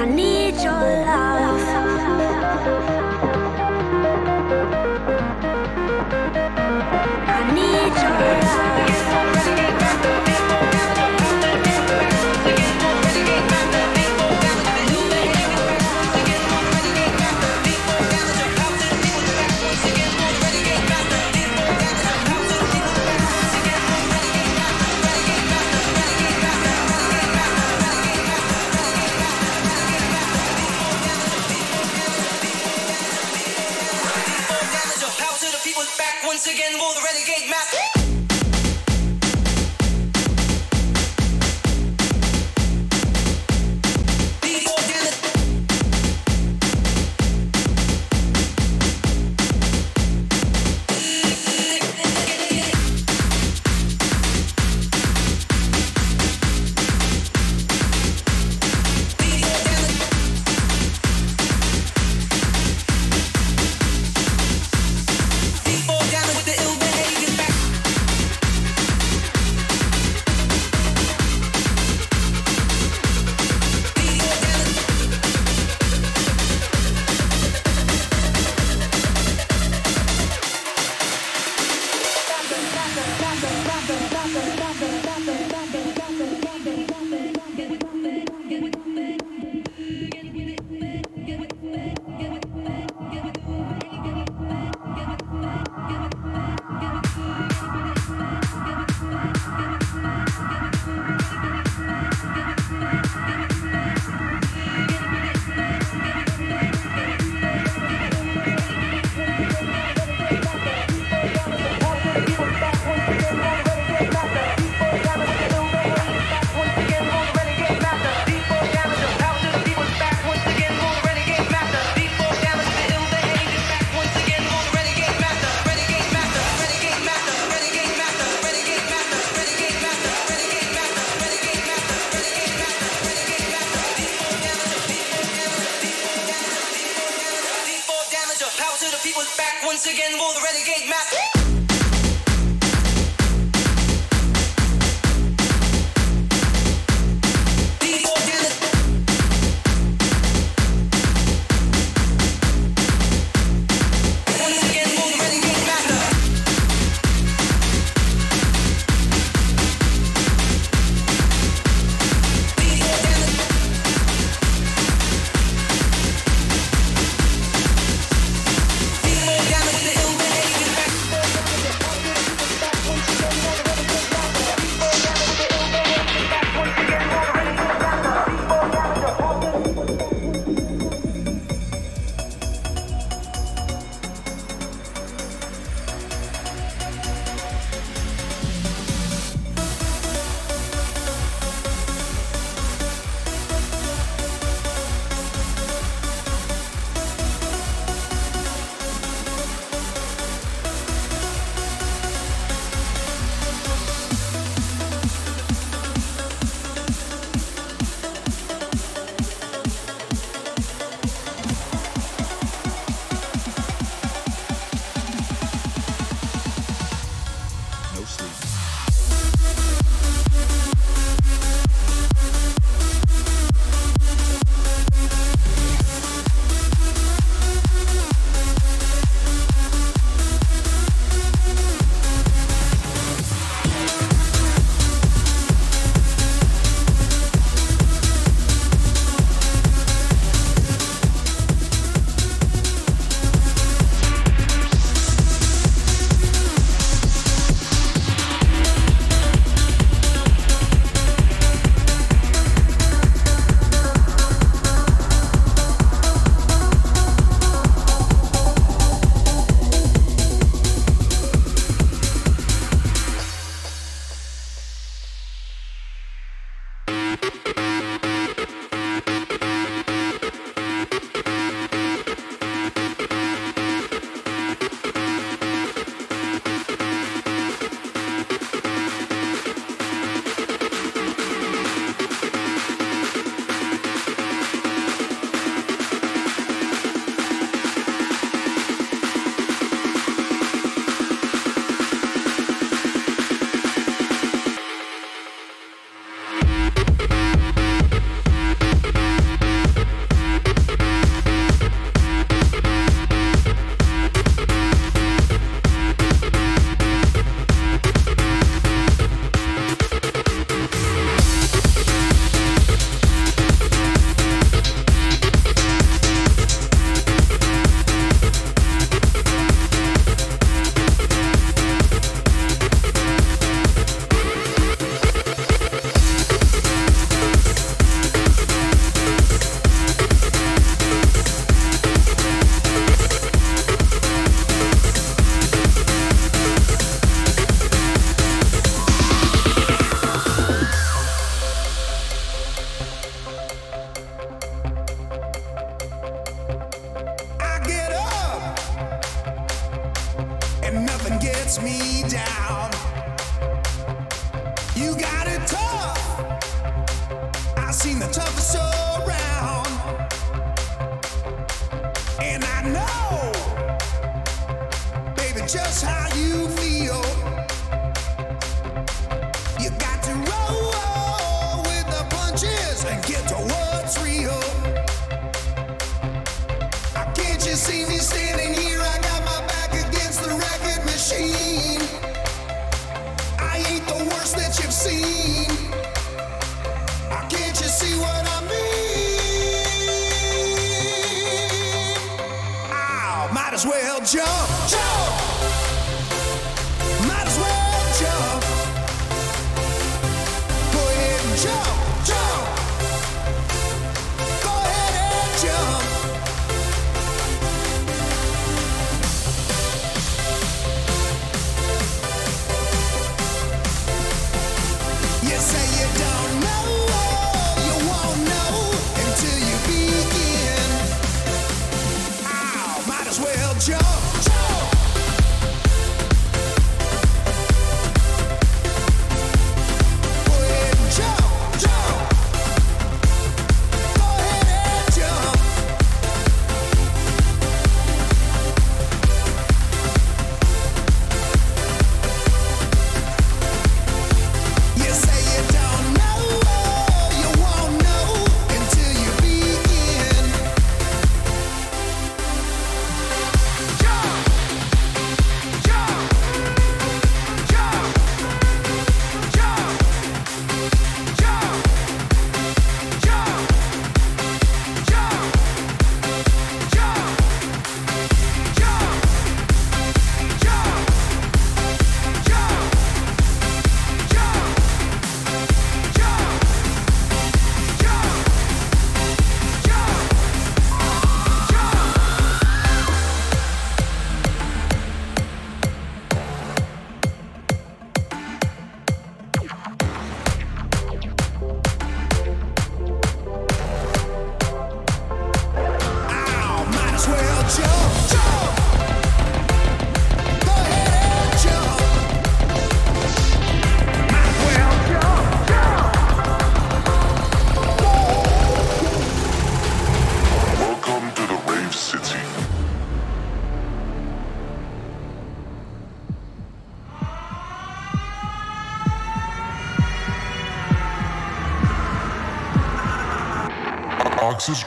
I need your love.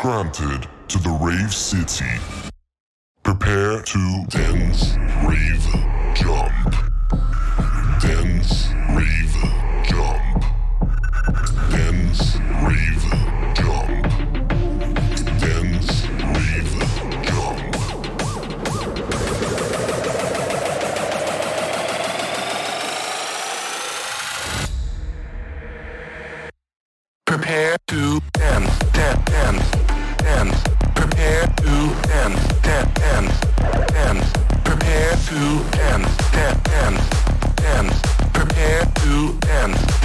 prompted to the Rave City. Prepare to dance, dance, dance, prepare to dance.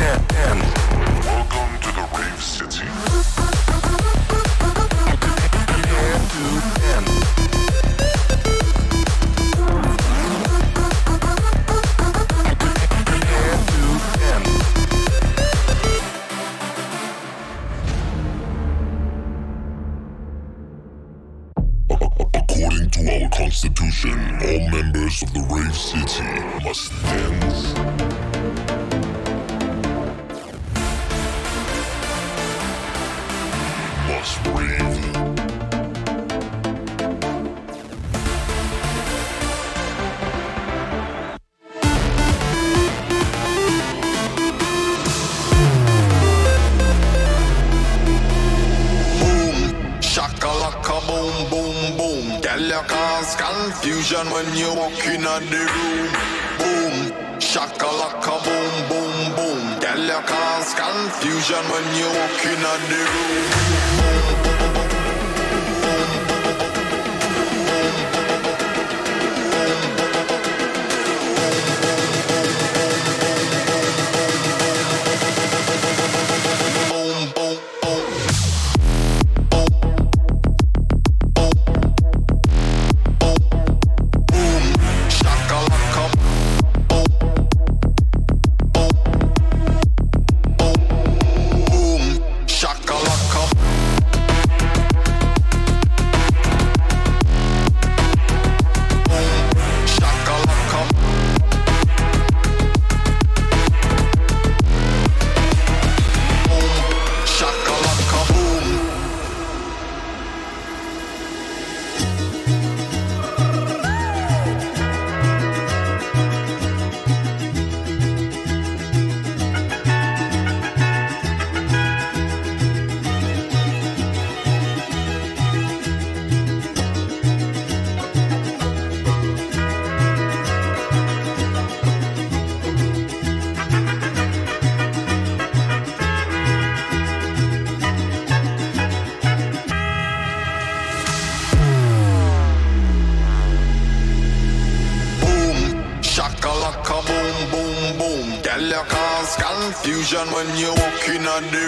When you walk in the